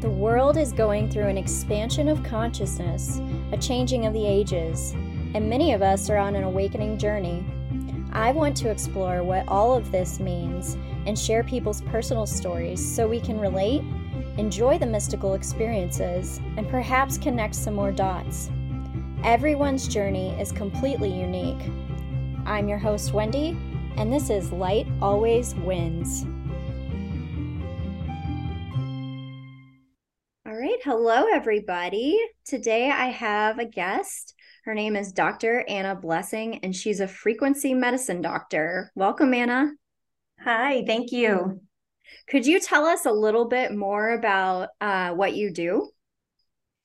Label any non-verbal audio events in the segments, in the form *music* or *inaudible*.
The world is going through an expansion of consciousness, a changing of the ages, and many of us are on an awakening journey. I want to explore what all of this means and share people's personal stories so we can relate, enjoy the mystical experiences, and perhaps connect some more dots. Everyone's journey is completely unique. I'm your host, Wendy, and this is Light Always Wins. Hello, everybody. Today I have a guest. Her name is Dr. Anna Blessing, and she's a frequency medicine doctor. Welcome, Anna. Hi, thank you. Could you tell us a little bit more about uh, what you do?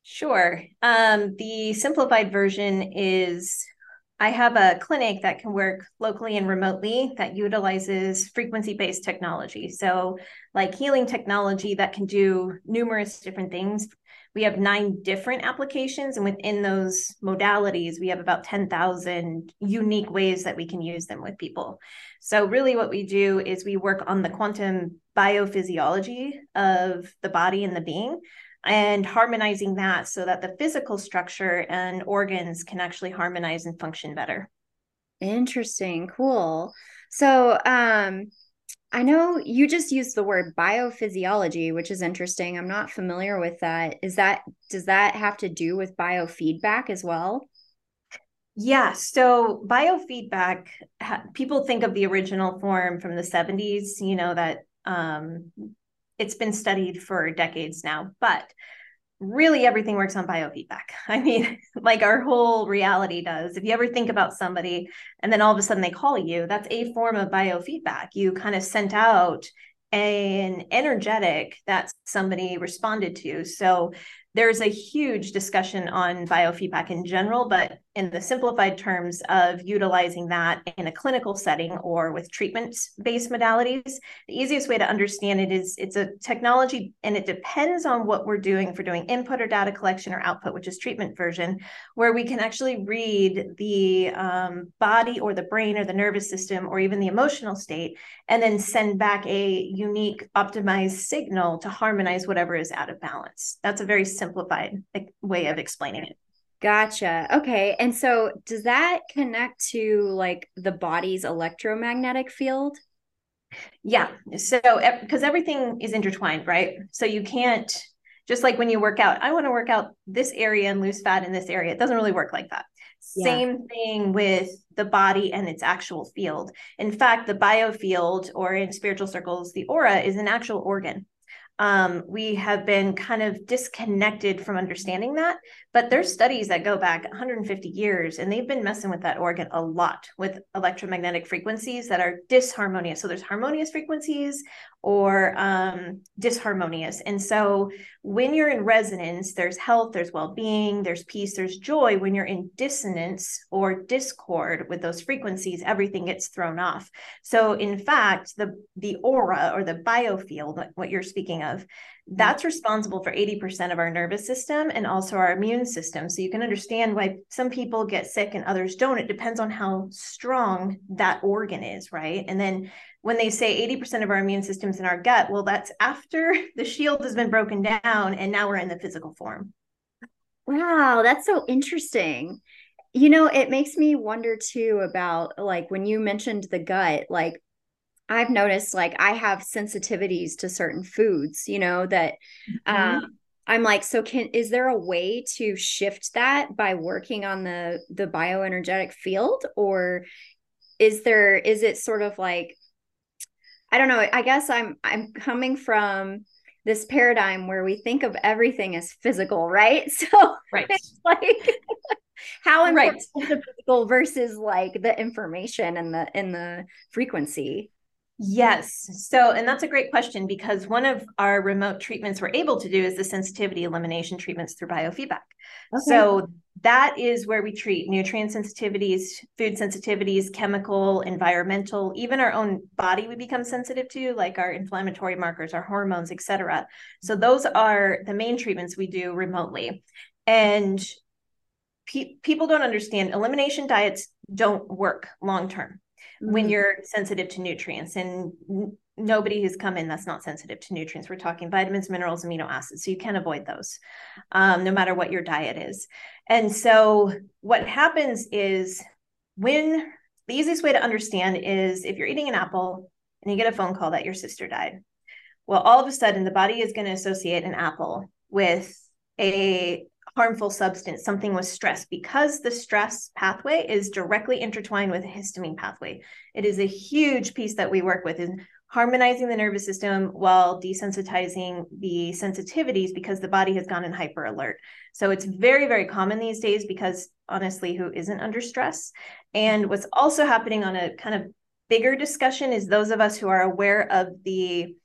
Sure. Um, the simplified version is I have a clinic that can work locally and remotely that utilizes frequency based technology. So, like healing technology that can do numerous different things. We have nine different applications, and within those modalities, we have about 10,000 unique ways that we can use them with people. So, really, what we do is we work on the quantum biophysiology of the body and the being and harmonizing that so that the physical structure and organs can actually harmonize and function better. Interesting. Cool. So, um, I know you just used the word biophysiology, which is interesting. I'm not familiar with that. Is that does that have to do with biofeedback as well? Yeah. So biofeedback, people think of the original form from the 70s, you know, that um, it's been studied for decades now, but really everything works on biofeedback. *laughs* I mean, like our whole reality does. If you ever think about somebody and then all of a sudden they call you, that's a form of biofeedback. You kind of sent out an energetic that somebody responded to. So there's a huge discussion on biofeedback in general, but in the simplified terms of utilizing that in a clinical setting or with treatment based modalities, the easiest way to understand it is it's a technology and it depends on what we're doing for doing input or data collection or output, which is treatment version, where we can actually read the um, body or the brain or the nervous system or even the emotional state and then send back a unique optimized signal to harmonize whatever is out of balance. That's a very simplified way of explaining it. Gotcha. Okay. And so does that connect to like the body's electromagnetic field? Yeah. So, because everything is intertwined, right? So you can't, just like when you work out, I want to work out this area and lose fat in this area. It doesn't really work like that. Yeah. Same thing with the body and its actual field. In fact, the biofield, or in spiritual circles, the aura is an actual organ um, we have been kind of disconnected from understanding that. But there's studies that go back 150 years, and they've been messing with that organ a lot with electromagnetic frequencies that are disharmonious. So there's harmonious frequencies or um, disharmonious. And so when you're in resonance, there's health, there's well being, there's peace, there's joy. When you're in dissonance or discord with those frequencies, everything gets thrown off. So, in fact, the, the aura or the biofield, what you're speaking of, that's mm-hmm. responsible for 80% of our nervous system and also our immune system. So you can understand why some people get sick and others don't. It depends on how strong that organ is, right? And then when they say 80% of our immune system's in our gut, well, that's after *laughs* the shield has been broken down and now we're in the physical form. Wow, that's so interesting. You know, it makes me wonder too about like when you mentioned the gut, like I've noticed like I have sensitivities to certain foods, you know, that mm-hmm. um, I'm like, so can is there a way to shift that by working on the the bioenergetic field or is there is it sort of like I don't know, I guess I'm I'm coming from this paradigm where we think of everything as physical, right? *laughs* So right. it's like *laughs* how important right. is the physical versus like the information and the in the frequency Yes. So, and that's a great question because one of our remote treatments we're able to do is the sensitivity elimination treatments through biofeedback. Okay. So, that is where we treat nutrient sensitivities, food sensitivities, chemical, environmental, even our own body we become sensitive to, like our inflammatory markers, our hormones, etc. So, those are the main treatments we do remotely. And pe- people don't understand elimination diets don't work long term when mm-hmm. you're sensitive to nutrients and nobody who's come in that's not sensitive to nutrients. We're talking vitamins, minerals, amino acids. So you can avoid those um, no matter what your diet is. And so what happens is when the easiest way to understand is if you're eating an apple and you get a phone call that your sister died. Well, all of a sudden, the body is going to associate an apple with a harmful substance, something with stress, because the stress pathway is directly intertwined with the histamine pathway. It is a huge piece that we work with in harmonizing the nervous system while desensitizing the sensitivities because the body has gone in hyper alert. So it's very, very common these days because honestly, who isn't under stress? And what's also happening on a kind of bigger discussion is those of us who are aware of the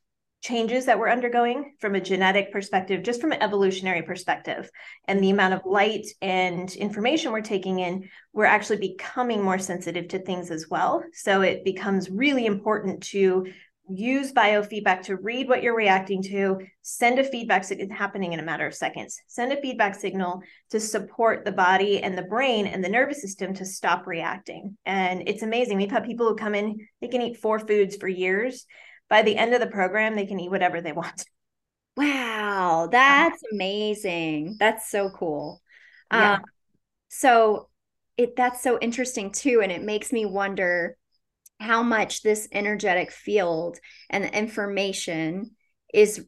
changes that we're undergoing from a genetic perspective, just from an evolutionary perspective, and the amount of light and information we're taking in, we're actually becoming more sensitive to things as well. So it becomes really important to use biofeedback to read what you're reacting to, send a feedback signal happening in a matter of seconds. Send a feedback signal to support the body and the brain and the nervous system to stop reacting. And it's amazing. We've had people who come in, they can eat four foods for years by the end of the program, they can eat whatever they want. *laughs* Wow, that's amazing. That's so cool. Yeah. Um, so it that's so interesting too, and it makes me wonder how much this energetic field and the information is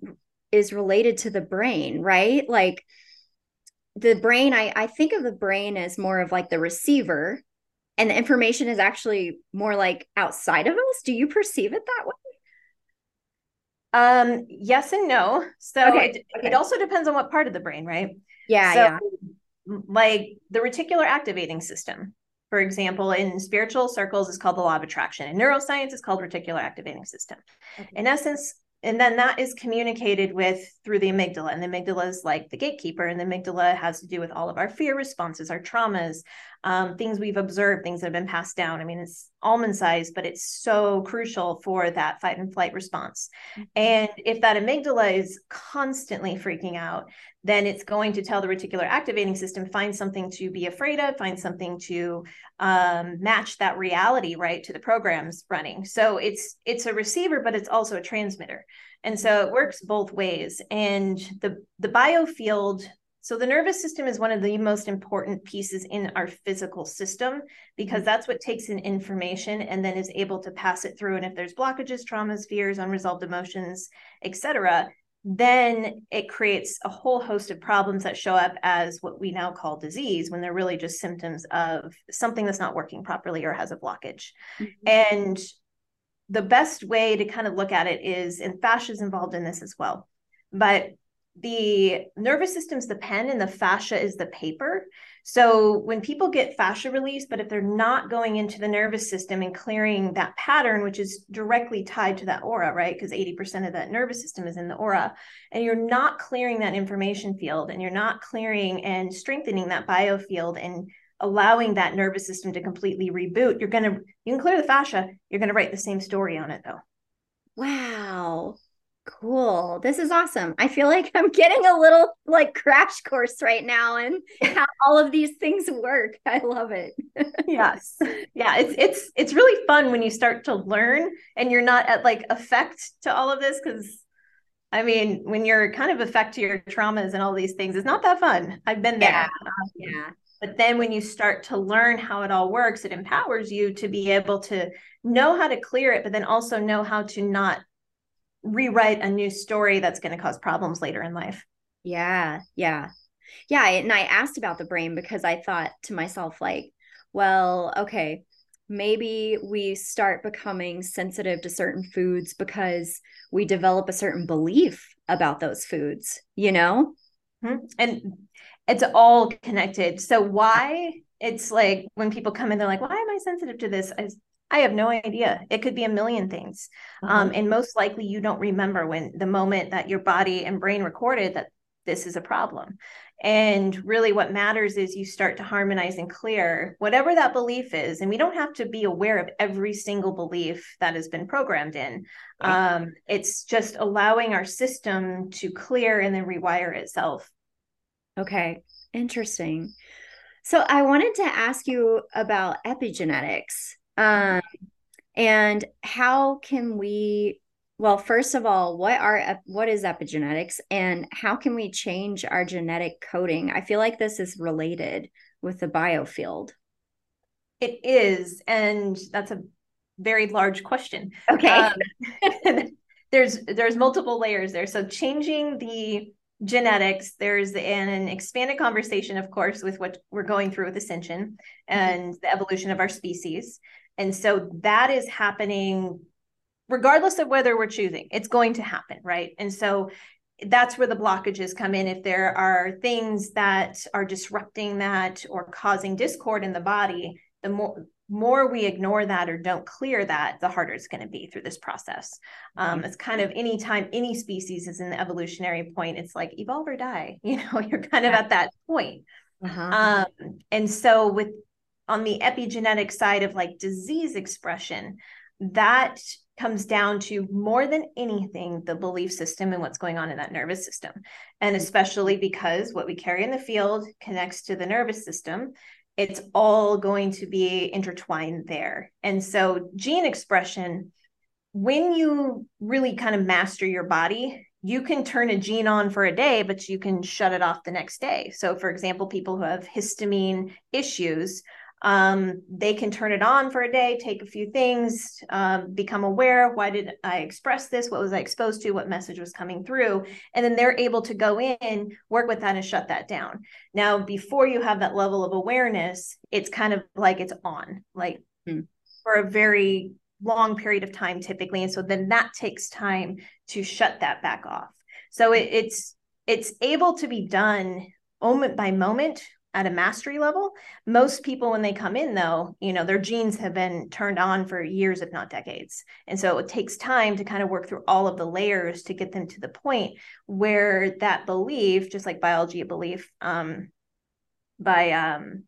is related to the brain, right? Like the brain, I, I think of the brain as more of like the receiver, and the information is actually more like outside of us. Do you perceive it that way? Um, yes and no. So okay. It, okay. it also depends on what part of the brain, right? Yeah. So, yeah. like the reticular activating system, for example, in spiritual circles is called the law of attraction. In neuroscience, it's called reticular activating system. Okay. In essence, and then that is communicated with through the amygdala and the amygdala is like the gatekeeper and the amygdala has to do with all of our fear responses our traumas um, things we've observed things that have been passed down. I mean it's almond sized but it's so crucial for that fight and flight response. Mm-hmm. and if that amygdala is constantly freaking out then it's going to tell the reticular activating system find something to be afraid of find something to um, match that reality right to the programs running. So it's it's a receiver but it's also a transmitter. And so it works both ways. And the the biofield so the nervous system is one of the most important pieces in our physical system because that's what takes in information and then is able to pass it through and if there's blockages traumas fears unresolved emotions etc then it creates a whole host of problems that show up as what we now call disease when they're really just symptoms of something that's not working properly or has a blockage. Mm-hmm. And the best way to kind of look at it is, and fascia is involved in this as well, but the nervous system's the pen and the fascia is the paper. So when people get fascia release, but if they're not going into the nervous system and clearing that pattern, which is directly tied to that aura, right? Because 80% of that nervous system is in the aura, and you're not clearing that information field and you're not clearing and strengthening that biofield and allowing that nervous system to completely reboot, you're to, you can clear the fascia, you're to write the same story on it though. Wow. Cool. This is awesome. I feel like I'm getting a little like crash course right now and how *laughs* all of these things work. I love it. yes. *laughs* Yeah, it's it's it's really fun when you start to learn and you're not at like effect to all of this cuz I mean, when you're kind of effect to your traumas and all these things, it's not that fun. I've been there. Yeah. Um, yeah. But then when you start to learn how it all works, it empowers you to be able to know how to clear it, but then also know how to not rewrite a new story that's going to cause problems later in life. Yeah, yeah. Yeah, and I asked about the brain because I thought to myself like, well, okay, maybe we start becoming sensitive to certain foods because we develop a certain belief about those foods, you know? Mm-hmm. And it's all connected. So why it's like when people come in, they're like, why am I sensitive to this? I, I have no idea. It could be a million things. Um, mm-hmm. Um, and most likely you don't remember when the moment that your body and brain recorded that this is a problem. And really, what matters is you start to harmonize and clear whatever that belief is. And we don't have to be aware of every single belief that has been programmed in. Right. Um, it's just allowing our system to clear and then rewire itself. Okay, interesting. So, I wanted to ask you about epigenetics. Um, and how can we Well, first of all, what are what is epigenetics and how can we change our genetic coding? I feel like this is related with the biofield. It is, and that's a very large question. Okay. Um, *laughs* there's there's multiple layers there. So changing the genetics, there's an expanded conversation, of course, with what we're going through with ascension and the evolution of our species. And so that is happening regardless of whether we're choosing, it's going to happen, right? And so that's where the blockages come in. If there are things that are disrupting that or causing discord in the body, the more more we ignore that or don't clear that, the harder it's going to be through this process. Um, it's kind of anytime any species is in the evolutionary point, it's like evolve or die. *laughs* You know, you're kind of at that point. Uh-huh. Um, and so with on the epigenetic side of like disease expression, that comes down to more than anything the belief system and what's going on in that nervous system. And mm-hmm. especially because what we carry in the field connects to the nervous system, it's all going to be intertwined there. And so, gene expression, when you really kind of master your body, you can turn a gene on for a day, but you can shut it off the next day. So, for example, people who have histamine issues um, they can turn it on for a day, take a few things, um, become aware. Why did I express this? What was I exposed to? What message was coming through? And then they're able to go in, work with that, and shut that down. Now, before you have that level of awareness, it's kind of like it's on, like hmm. for a very long period of time, typically. And so then that takes time to shut that back off. So it, it's it's able to be done moment by moment at a mastery level. Most people, when they come in, though, you know, their genes have been turned on for years, if not decades. And so it takes time to kind of work through all of the layers to get them to the point where that belief, just like biology a belief, um, by um,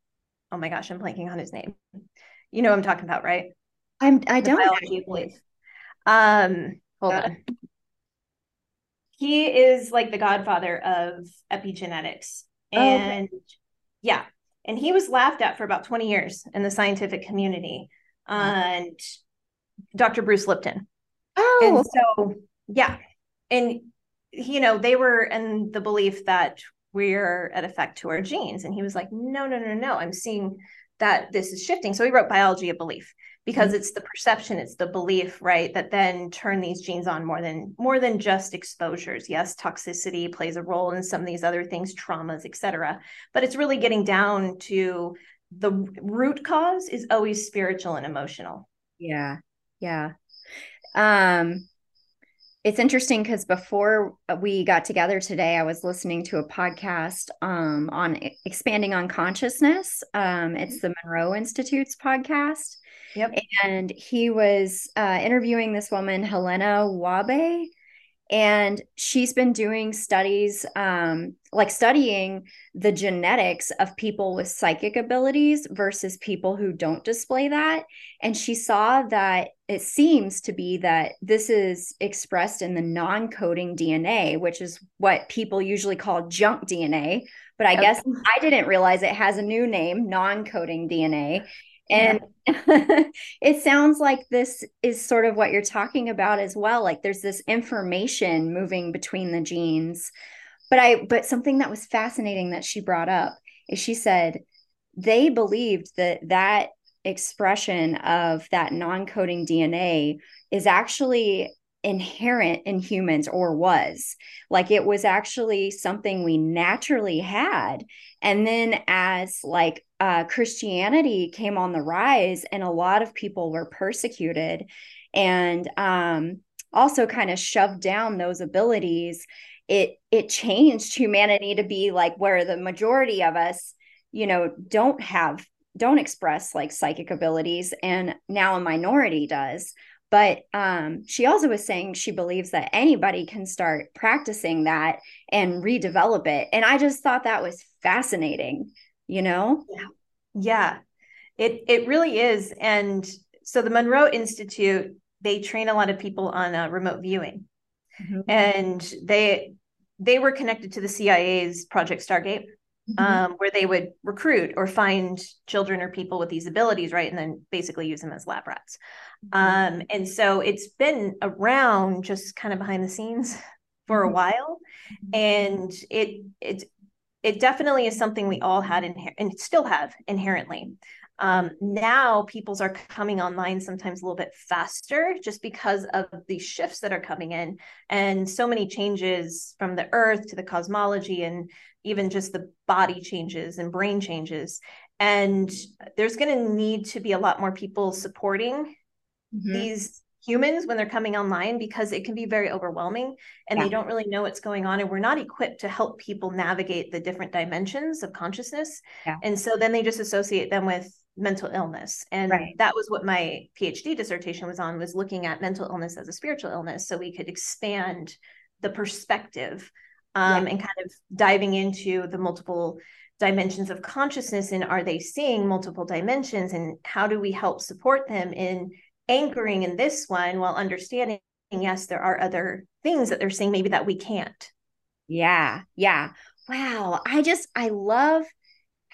oh my gosh, I'm blanking on his name. You know what I'm talking about, right? I'm I don't biology belief. Um, hold uh, on. He is like the godfather of epigenetics. And okay yeah. And he was laughed at for about 20 years in the scientific community. And Dr. Bruce Lipton. Oh. And so, yeah. And, you know, they were in the belief that we're at effect to our genes. And he was like, no, no, no, no. I'm seeing that this is shifting. So he wrote Biology of Belief because mm-hmm. it's the perception it's the belief right that then turn these genes on more than more than just exposures yes toxicity plays a role in some of these other things traumas etc but it's really getting down to the root cause is always spiritual and emotional yeah yeah um it's interesting because before we got together today, I was listening to a podcast um, on expanding on consciousness. Um, it's the Monroe Institute's podcast. Yep. And he was uh, interviewing this woman, Helena Wahbeh, and she's been doing studies, um, like studying the genetics of people with psychic abilities versus people who don't display that. And she saw that it seems to be that this is expressed in the non coding DNA, which is what people usually call junk DNA. But I okay. guess I didn't realize it has a new name, non coding DNA. And yeah. *laughs* it sounds like this is sort of what you're talking about as well. Like there's this information moving between the genes. But I but something that was fascinating that she brought up is she said they believed that that expression of that non-coding DNA is actually inherent in humans or was. Like it was actually something we naturally had. And then as like uh, christianity came on the rise and a lot of people were persecuted and um, also kind of shoved down those abilities it it changed humanity to be like where the majority of us you know don't have don't express like psychic abilities and now a minority does but um, she also was saying she believes that anybody can start practicing that and redevelop it. And I just thought that was fascinating, you know? Yeah. It it really is. And so the Monroe Institute, they train a lot of people on uh, remote viewing. Mm-hmm. And they they were connected to the CIA's Project Stargate. Mm-hmm. um, where they would recruit or find children or people with these abilities, right? And then basically use them as lab rats. Mm-hmm. Um, and so it's been around just kind of behind the scenes *laughs* for a mm-hmm. while. Mm-hmm. And it it it definitely is something we all had inher- and still have inherently. Um, now people's are coming online sometimes a little bit faster just because of the shifts that are coming in and so many changes from the earth to the cosmology and even just the body changes and brain changes and there's going to need to be a lot more people supporting mm-hmm. these humans when they're coming online because it can be very overwhelming and yeah. they don't really know what's going on and we're not equipped to help people navigate the different dimensions of consciousness yeah. and so then they just associate them with mental illness and right. that was what my phd dissertation was on was looking at mental illness as a spiritual illness so we could expand the perspective um, yeah. and kind of diving into the multiple dimensions of consciousness and are they seeing multiple dimensions and how do we help support them in anchoring in this one while understanding yes there are other things that they're seeing maybe that we can't yeah yeah wow i just i love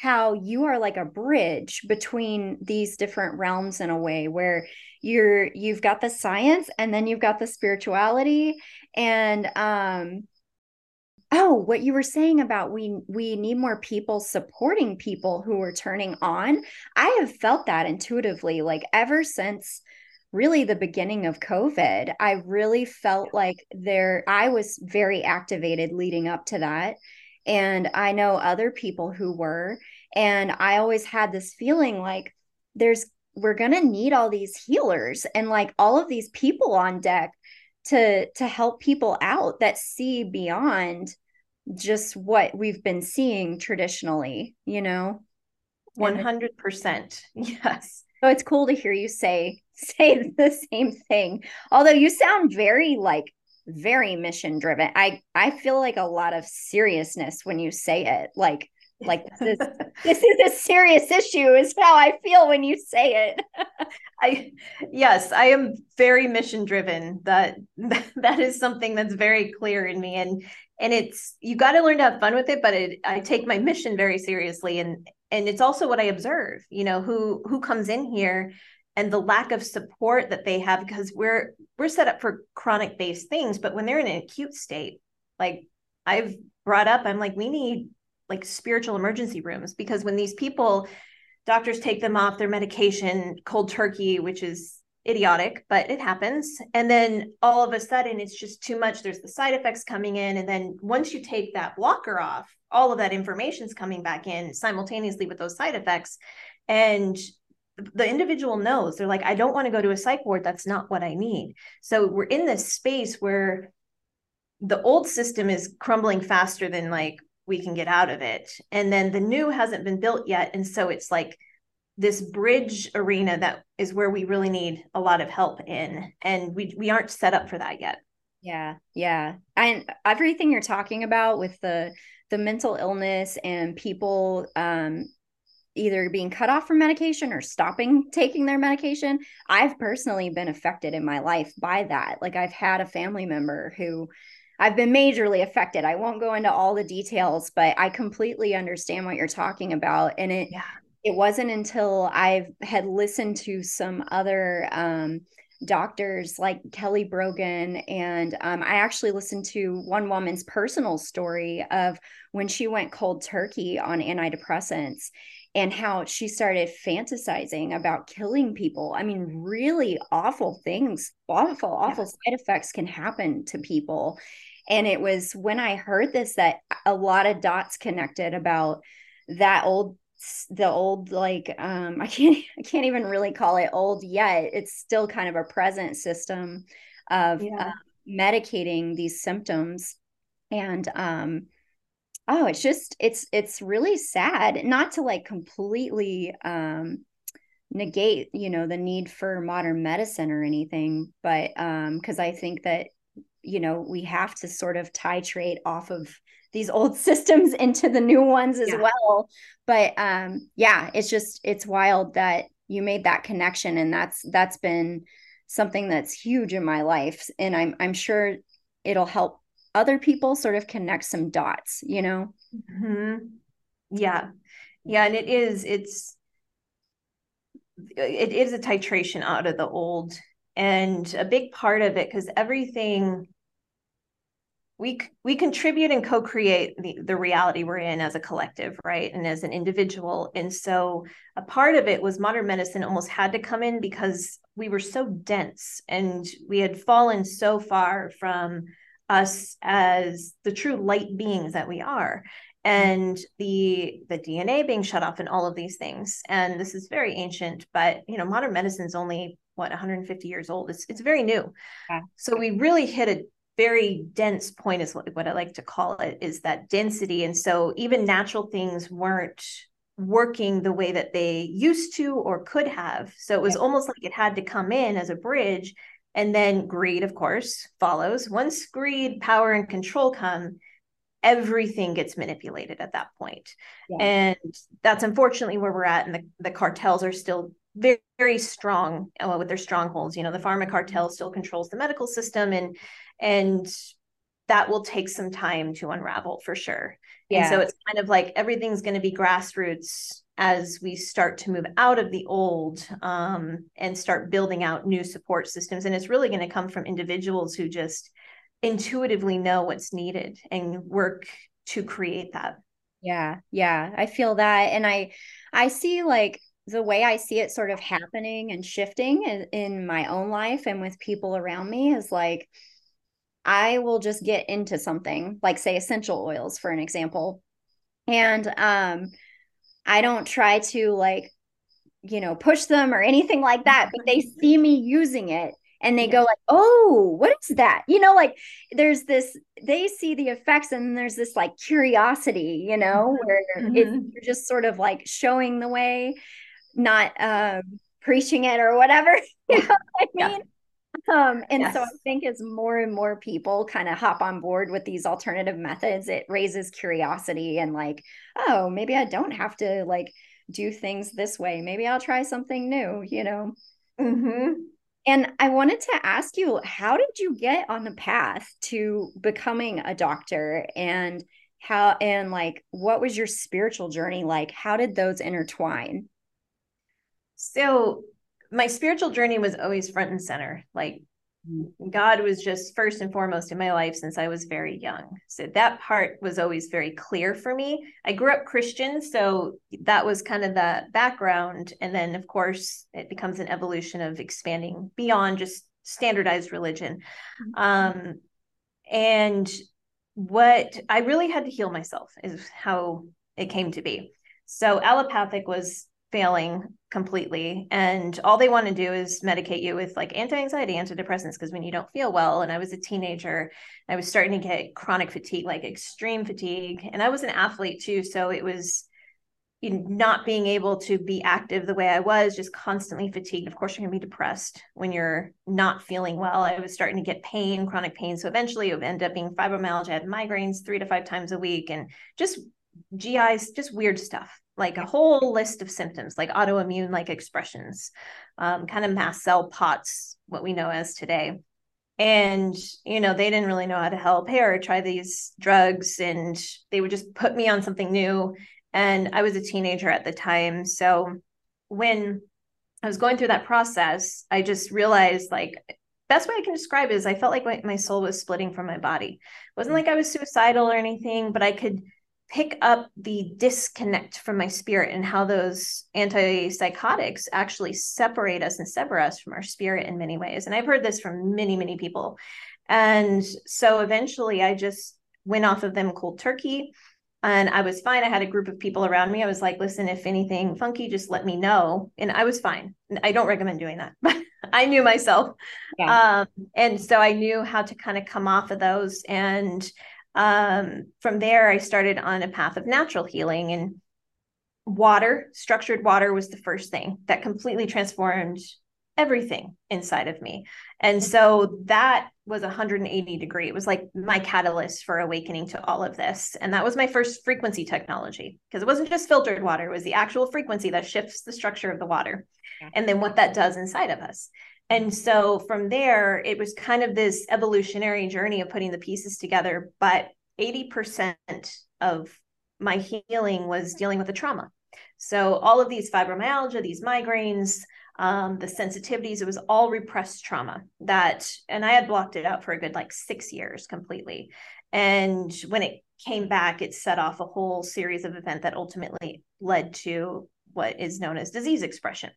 how you are like a bridge between these different realms in a way where you're you've got the science and then you've got the spirituality and um oh what you were saying about we we need more people supporting people who are turning on i have felt that intuitively like ever since really the beginning of covid i really felt like there i was very activated leading up to that and I know other people who were. And I always had this feeling like there's, we're going to need all these healers and like all of these people on deck to to help people out that see beyond just what we've been seeing traditionally you know? 100% *laughs* yes. So it's cool to hear you say *laughs* say the same thing. Although you sound very like very mission driven. I I feel like a lot of seriousness when you say it. Like like this is *laughs* this is a serious issue is how I feel when you say it. I yes, I am very mission driven. That *laughs* that is something that's very clear in me and and it's you got to learn to have fun with it but it, I take my mission very seriously and and it's also what I observe, you know, who who comes in here and the lack of support that they have because we're we're set up for chronic based things but when they're in an acute state like i've brought up i'm like we need like spiritual emergency rooms because when these people doctors take them off their medication cold turkey which is idiotic but it happens. And then all of a sudden it's just too much. There's the side effects coming in and then once you take that blocker off all of that information is coming back in simultaneously with those side effects. And the individual knows. They're like i don't want to go to a psych ward. That's not what i need. So we're in this space where the old system is crumbling faster than like we can get out of it. And then the new hasn't been built yet. And so it's like this bridge arena that is where we really need a lot of help in. And we we aren't set up for that yet. Yeah yeah. And everything you're talking about with the the mental illness and people um either being cut off from medication or stopping *laughs* taking their medication. I've personally been affected in my life by that. Like I've had a family member who I've been majorly affected. I won't go into all the details, but I completely understand what you're talking about. And it yeah. it wasn't until I had listened to some other um, doctors like Kelly Brogan. And um, I actually listened to one woman's personal story of when she went cold turkey on antidepressants and how she started fantasizing about killing people. I mean, really awful things, awful, awful yeah. side effects can happen to people. And it was when I heard this that a lot of dots connected about that old the old like um *laughs* i can't i can't even really call it old yet it's still kind of a present system of yeah. uh, medicating these symptoms and um oh it's just it's it's really sad not to like completely um negate you know the need for modern medicine or anything but um because i think that you know we have to sort of titrate off of these old *laughs* systems into the new ones as yeah. well but um yeah it's just it's wild that you made that connection and that's that's been something that's huge in my life and i'm i'm sure it'll help other people sort of connect some dots you know mm-hmm. Yeah. Yeah. And it is, it's, it is a titration out of the old. And a big part of it, because everything we we contribute and co-create the, the reality we're in as a collective right and as an individual and so a part of it was modern medicine almost had to come in because we were so dense and we had fallen so far from us as the true light beings that we are mm-hmm. and the the dna being shut off and all of these things and this is very ancient but you know modern medicine is only what 150 years old it's it's very new yeah. so we really hit a very dense point is what, what I like to call it is that density. And so even natural things weren't working the way that they used to or could have. So it was yeah. almost like it had to come in as a bridge. And then greed, of course, follows. Once greed, power, and control come, everything gets manipulated at that point. Yeah. And that's unfortunately where we're at. And the, the cartels are still very, very strong uh, with their strongholds. You know, the pharma cartel still controls the medical system and and that will take some time to unravel for sure. Yeah. And so it's kind of like everything's going to be grassroots as we start to move out of the old um, and start building out new support systems. And it's really going to come from individuals who just intuitively know what's needed and work to create that. Yeah, yeah, I feel that, and I, I see like the way I see it sort of happening and shifting in, in my own life and with people around me is like I will just get into something like say essential oils for an example. And um I don't try to like you know push them or anything like that, but they see me using it and they yeah. go like, "Oh, what is that?" You know, like there's this they see the effects and there's this like curiosity, you know, mm-hmm. where mm-hmm. it, you're just sort of like showing the way, not um preaching it or whatever. *laughs* You know what I mean? Yeah. Um, and yes. so I think as more and more people kind of hop on board with these alternative methods, it raises curiosity and like, oh, maybe I don't have to like do things this way. Maybe I'll try something new, you know? Mm-hmm. And I wanted to ask you, how did you get on the path to becoming a doctor and how, and like, what was your spiritual journey like? How did those intertwine? So my spiritual journey was always front and center. Like God was just first and foremost in my life since I was very young. So that part was always very clear for me. I grew up Christian, so that was kind of the background. And then, of course, it becomes an evolution of expanding beyond just standardized religion. Mm-hmm. Um, and what I really had to heal myself is how it came to be. So allopathic was failing completely. And all they want to do is medicate you with like anti-anxiety antidepressants because when you don't feel well and i was a teenager i was starting to get chronic fatigue like extreme fatigue. And i was an athlete too so it was you know, not being able to be active the way i was just constantly fatigued. Of course you're going to be depressed when you're not feeling well. I was starting to get pain chronic pain. So eventually it would end up being fibromyalgia. I had migraines three to five times a week and just gi's just weird stuff like a whole list of symptoms, like autoimmune like expressions, um, kind of mast cell POTS, what we know as today. And, you know, they didn't really know how to help. Hey, or try these drugs. And they would just put me on something new. And I was a teenager at the time. So when I was going through that process, I just realized like best way I can describe it is I felt like my, my soul was splitting from my body. It wasn't like I was suicidal or anything, but I could pick up the disconnect from my spirit and how those antipsychotics actually separate us and sever us from our spirit in many ways. And I've heard this from many, many people. And so eventually I just went off of them cold turkey and I was fine. I had a group of people around me. I was like, listen, if anything funky, just let me know. And I was fine. I don't recommend doing that, *laughs* but I knew myself. Yeah. Um, and so I knew how to kind of come off of those. And um, from there, I started on a path of natural healing and water, structured water was the first thing that completely transformed everything inside of me. And so that was 180 degree. It was like my catalyst for awakening to all of this. And that was my first frequency technology because it wasn't just filtered water, it was the actual frequency that shifts the structure of the water and then what that does inside of us. And so from there, it was kind of this evolutionary journey of putting the pieces together. But 80% of my healing was dealing with the trauma. So all of these fibromyalgia, these migraines, um, the sensitivities, it was all repressed trauma that, and I had blocked it out for a good like six years completely. And when it came back, it set off a whole series of events that ultimately led to what is known as disease expression.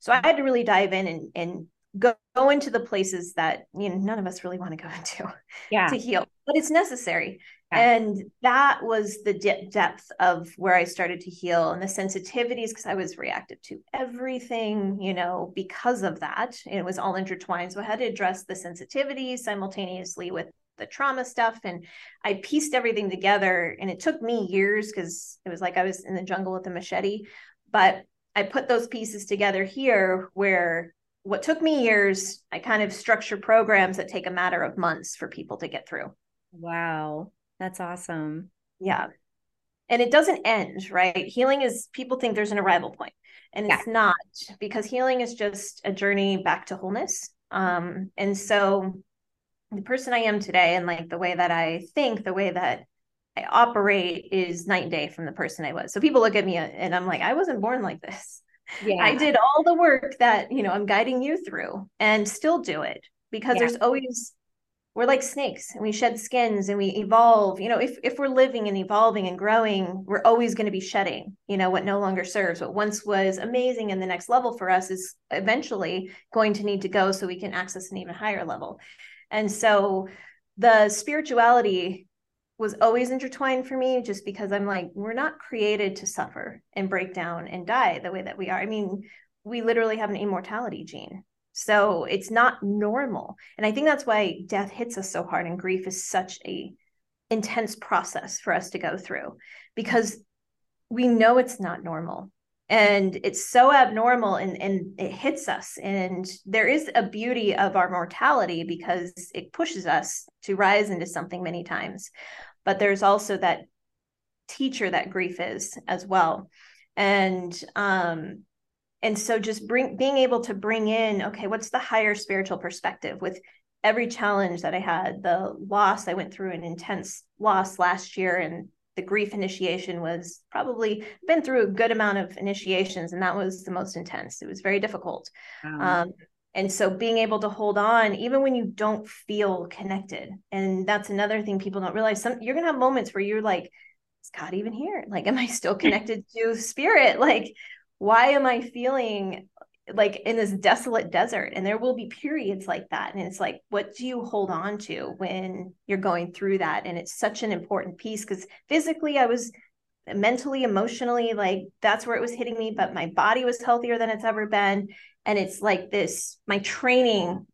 So I had to really dive in and, and go, go into the places that you know none of us really want to go *laughs* into yeah. to heal, but it's necessary. Yeah. And that was the de- depth of where I started to heal and the sensitivities because I was reactive to everything, you know, because of that. It was all intertwined. So I had to address the sensitivities simultaneously with the trauma stuff. And I pieced everything together. And it took me years because it was like I was in the jungle with a machete. But I put those pieces together here where what took me years, I kind of structure programs that take a matter of months for people to get through. Wow. That's awesome. Yeah. And it doesn't end, right? Healing is people think there's an arrival point, and yeah. it's not because healing is just a journey back to wholeness. Um, and so the person I am today and like the way that I think, the way that I operate is night and day from the person I was. So people look at me and I'm like, I wasn't born like this. Yeah. I did all the work that, you know, I'm guiding you through and still do it because yeah. there's always we're like snakes and we shed skins and we evolve you know if if we're living and evolving and growing we're always going to be shedding you know what no longer serves what once was amazing and the next level for us is eventually going to need to go so we can access an even higher level and so the spirituality was always intertwined for me just because I'm like, we're not created to suffer and break down and die the way that we are. I mean, we literally have an immortality gene. So it's not normal. And I think that's why death hits us so hard and grief is such a intense process for us to go through because we know it's not normal and it's so abnormal and, and it hits us and there is a beauty of our mortality because it pushes us to rise into something many times but there's also that teacher that grief is as well. And um and so just bring being able to bring in okay what's the higher spiritual perspective? With every challenge that i had the loss i went through an intense loss last year and the grief initiation was probably been through a good amount of initiations and that was the most intense. It was very difficult. Wow. um, and so being able to hold on even when you don't feel connected. And that's another thing people don't realize. Some you're gonna have moments where you're like is god even here? Like am i still connected to spirit? Like why am i feeling like in this desolate desert? And there will be periods like that. And it's like what do you hold on to when you're going through that? And it's such an important piece because physically i was mentally emotionally like that's where it was hitting me but my body was healthier than it's ever been and it's like this my training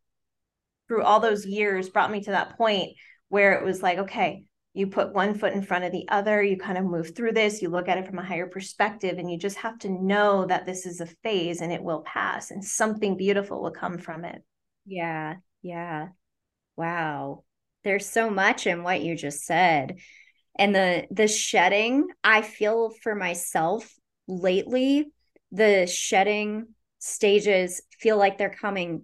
through all those years brought me to that point where it was like okay you put one foot in front of the other you kind of move through this you look at it from a higher perspective and you just have to know that this is a phase and it will pass and something beautiful will come from it. Yeah yeah. Wow. There's so much in what you just said. And the the shedding i feel for myself lately the shedding stages feel like they're coming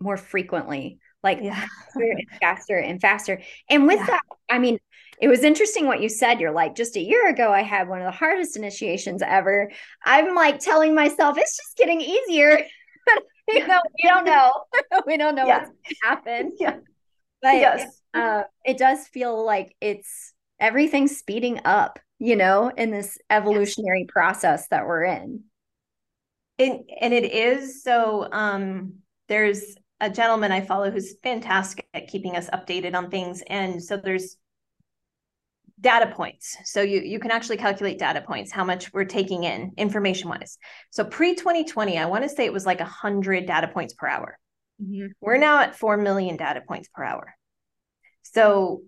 more frequently like yeah. faster and *laughs* faster and faster and with yeah. that i mean it was interesting what you said. You're like, just a year ago, I had one of the hardest initiations ever. I'm like telling myself it's just getting easier. *laughs* you know, we don't know. *laughs* we don't know yes. what's happen. Yeah. But yes. uh, it does feel like it's everything's speeding up, you know, in this evolutionary yes. process that we're in. And and it is so um there's a gentleman I follow who's fantastic at keeping us updated on things. And so there's data points. So you, you can actually calculate data points, how much we're taking in information wise. So pre 2020, I want to say it was like a 100 data points per hour. Mm-hmm. We're now at 4 million data points per hour. So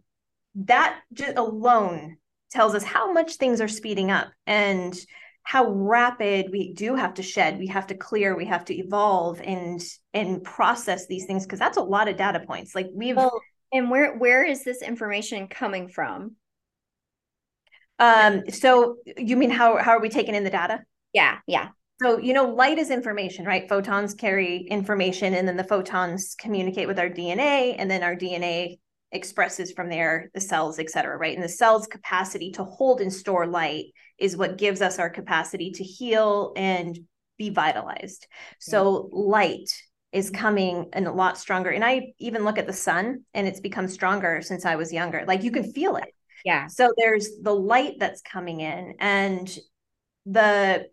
that just alone tells us how much things are speeding up and how rapid we do have to shed we have to clear we have to evolve and and process these things because that's a lot of data points like we've well, and where where is this information coming from um, so you mean how how are we taking in the data? Yeah, yeah. So, you know, light is information, right? Photons carry information and then the photons communicate with our DNA and then our DNA expresses from there the cells et cetera right and the cell's capacity to hold and store light is what gives us our capacity to heal and be vitalized. So light is mm-hmm. coming and a lot stronger. And i even look at the sun and it's become stronger since i was younger. Like you can feel it. Yeah. So there's the light that's coming in and the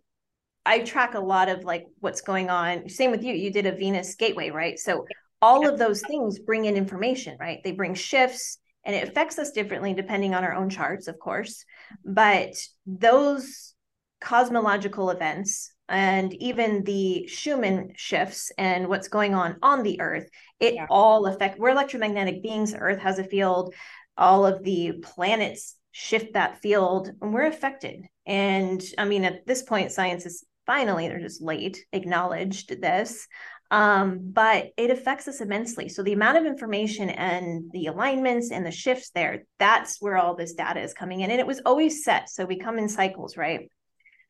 I track a lot of like what's going on. Same with you. You did a Venus gateway, right? So all of those things bring in information, right? They bring shifts and it affects us differently depending on our own charts, of course. But those cosmological events and even the Schumann shifts and what's going on on the earth, it yeah. all affect we're electromagnetic beings. Earth has a field. All of the planets shift that field and we're affected. And I mean, at this point, science is finally, they're just late, acknowledged this. Um, but it affects us immensely. So the amount of information and the alignments and the shifts there, that's where all this data is coming in. And it was always set. So we come in cycles, right?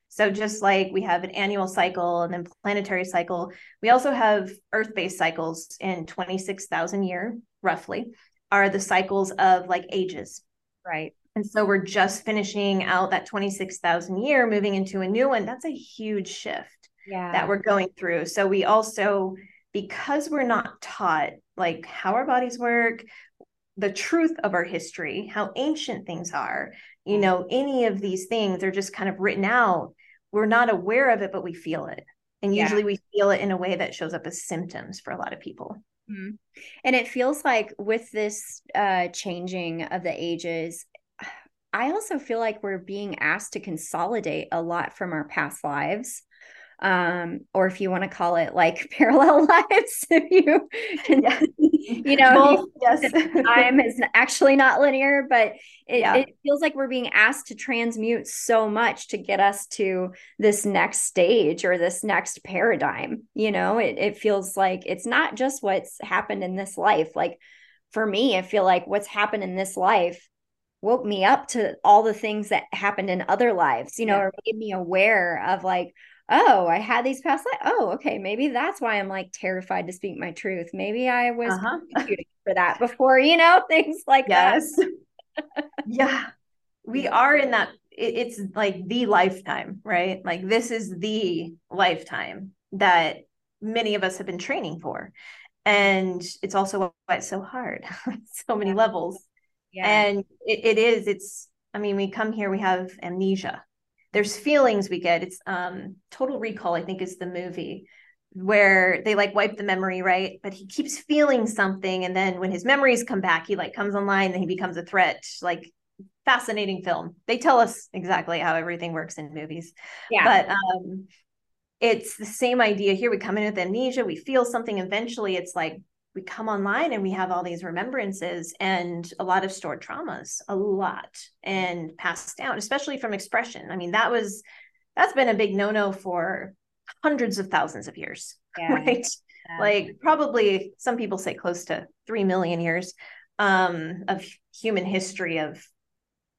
So just like we have an annual cycle and then planetary cycle, we also have Earth-based cycles in 26,000 year, roughly, are the cycles of like ages. Right. And so we're just finishing out that 26,000 year, moving into a new one. That's a huge shift yeah. that we're going through. So we also, because we're not taught like how our bodies work, the truth of our history, how ancient things are, you know, any of these things are just kind of written out. We're not aware of it, but we feel it. And usually yeah. we feel it in a way that shows up as symptoms for a lot of people. Mm-hmm. And it feels like with this uh, changing of the ages, I also feel like we're being asked to consolidate a lot from our past lives. Um, or if you want to call it like *laughs* parallel lives, *laughs* if you can, yeah. *laughs* you know, yes, time is actually not linear, but it, yeah. it feels like we're being asked to transmute so much to get us to this next stage or this next paradigm. You know, it, it feels like it's not just what's happened in this life. Like for me, I feel like what's happened in this life woke me up to all the things that happened in other lives, you know, yeah. or made me aware of like, oh, I had these past life. Oh, okay, maybe that's why I'm like terrified to speak my truth. Maybe I was uh-huh. *laughs* for that before, you know, *laughs* things like yes. that. yeah. We are in that it, it's like the lifetime, right? Like this is the lifetime that many of us have been training for. And it's also why it's so hard, *laughs* so many levels yeah. And it, it is, it's, I mean, we come here, we have amnesia. There's feelings we get. It's um total recall, I think is the movie where they like wipe the memory, right? But he keeps feeling something. And then when his memories come back, he like comes online and he becomes a threat. Like fascinating film. They tell us exactly how everything works in movies. Yeah. But um it's the same idea here. We come in with amnesia, we feel something. Eventually, it's like we come online and we have all these remembrances and a lot of stored traumas a lot and passed down especially from expression i mean that was that's been a big no-no for hundreds of thousands of years *laughs* yeah. right yeah. like probably some people say close to 3 million years um, of human history of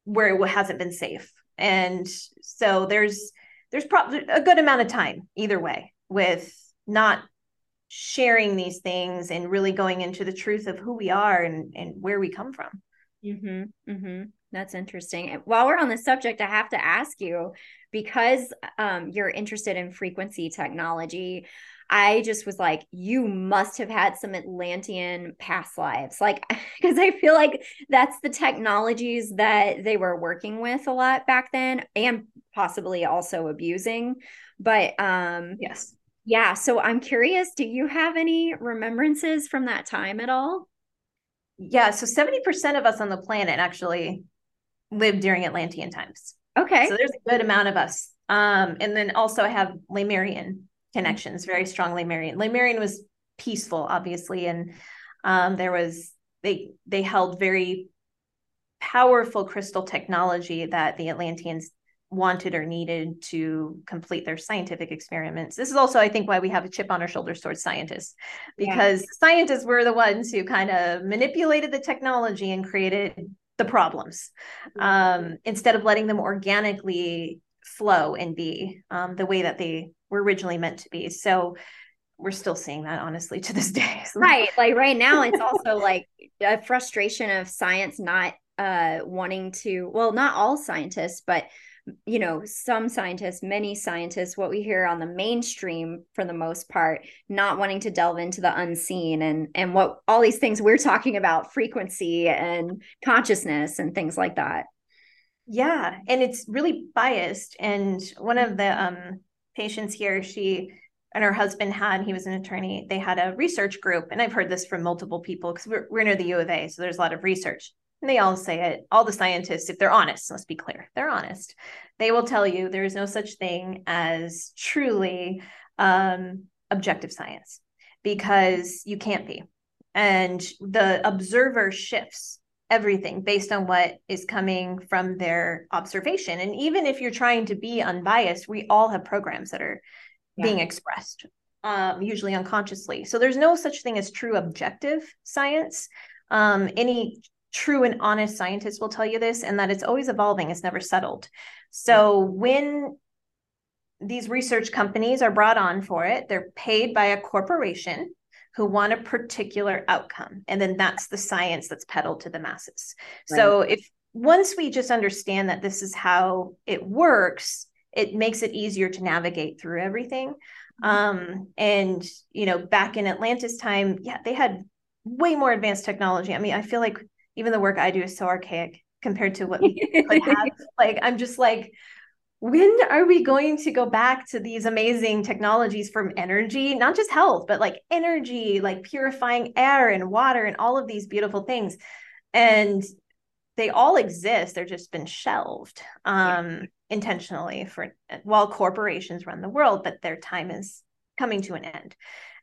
where it hasn't been safe and so there's there's probably a good amount of time either way with not sharing these things and really going into the truth of who we are and, and where we come from. Mm-hmm, mm-hmm. That's interesting. While we're on the subject, I have to ask you because um, you're interested in frequency technology. I just was like, you must have had some Atlantean past lives. Like, *laughs* because I feel like that's the technologies that they were working with a lot back then and possibly also abusing. But um, yes, yeah. So I'm curious, do you have any remembrances from that time at all? Yeah. So 70% of us on the planet actually lived during Atlantean times. Okay. So there's a good amount of us. Um, and then also I have Lemurian connections, very strong Lemurian. Lemurian was peaceful, obviously, and um, there was they they held very powerful crystal technology that the Atlanteans wanted or needed to complete their scientific experiments. This is also, I think, why we have a chip on our shoulders towards scientists, because yeah. scientists were the ones who kind of manipulated the technology and created the problems um, instead of letting them organically flow and be um, the way that they were originally meant to be. So we're still seeing that honestly to this *laughs* day. right. Like right now, it's also like a frustration of science not uh, wanting to, well, not all scientists, but you know, some scientists, many scientists, what we hear on the mainstream for the most part, not wanting to delve into the unseen and and what all these things we're talking about, frequency and consciousness and things like that. Yeah, and it's really biased. And one of the um, patients here, she and her husband had, he was an attorney, they had a research group. And I've heard this from multiple people because we're, we're near the U of A. So there's a lot of research. And they all say it. All the scientists, if they're honest, let's be clear, they're honest. They will tell you there is no such thing as truly um, objective science because you can't be. And the observer shifts everything based on what is coming from their observation. And even if you're trying to be unbiased, we all have programs that are yeah. being expressed, um, usually unconsciously. So there's no such thing as true objective science. Um, any true and honest scientists will tell you this, and that it's always evolving, it's never settled. So when these research companies are brought on for it, they're paid by a corporation who want a particular outcome. And then that's the science that's peddled to the masses. Right. So if once we just understand that this is how it works, it makes it easier to navigate through everything. Mm-hmm. Um, and you know, back in Atlantis time, yeah, they had way more advanced technology. I mean, I feel like even the work I do is so archaic compared to what *laughs* we could have. Like, I'm just like, when are we going to go back to these amazing technologies from energy not just health but like energy like purifying air and water and all of these beautiful things and they all exist they're just been shelved um yeah. intentionally for while corporations run the world but their time is coming to an end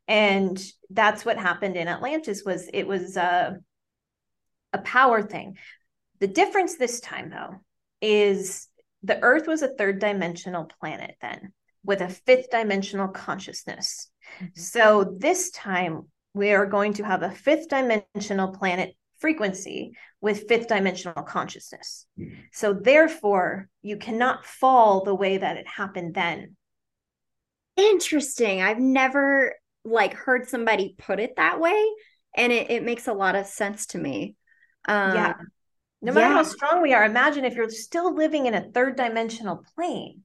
and that's what happened in atlantis was it was a a power thing. The difference this time though is the earth was a third dimensional planet then with a fifth dimensional consciousness. Mm-hmm. so this time we are going to have a fifth dimensional planet frequency with fifth dimensional consciousness. Mm-hmm. so therefore you cannot fall the way that it happened then. Interesting. I've never like heard somebody put it that way and it, it makes a lot of sense to me um, yeah no matter yeah. how strong we are imagine if you're still living in a third dimensional plane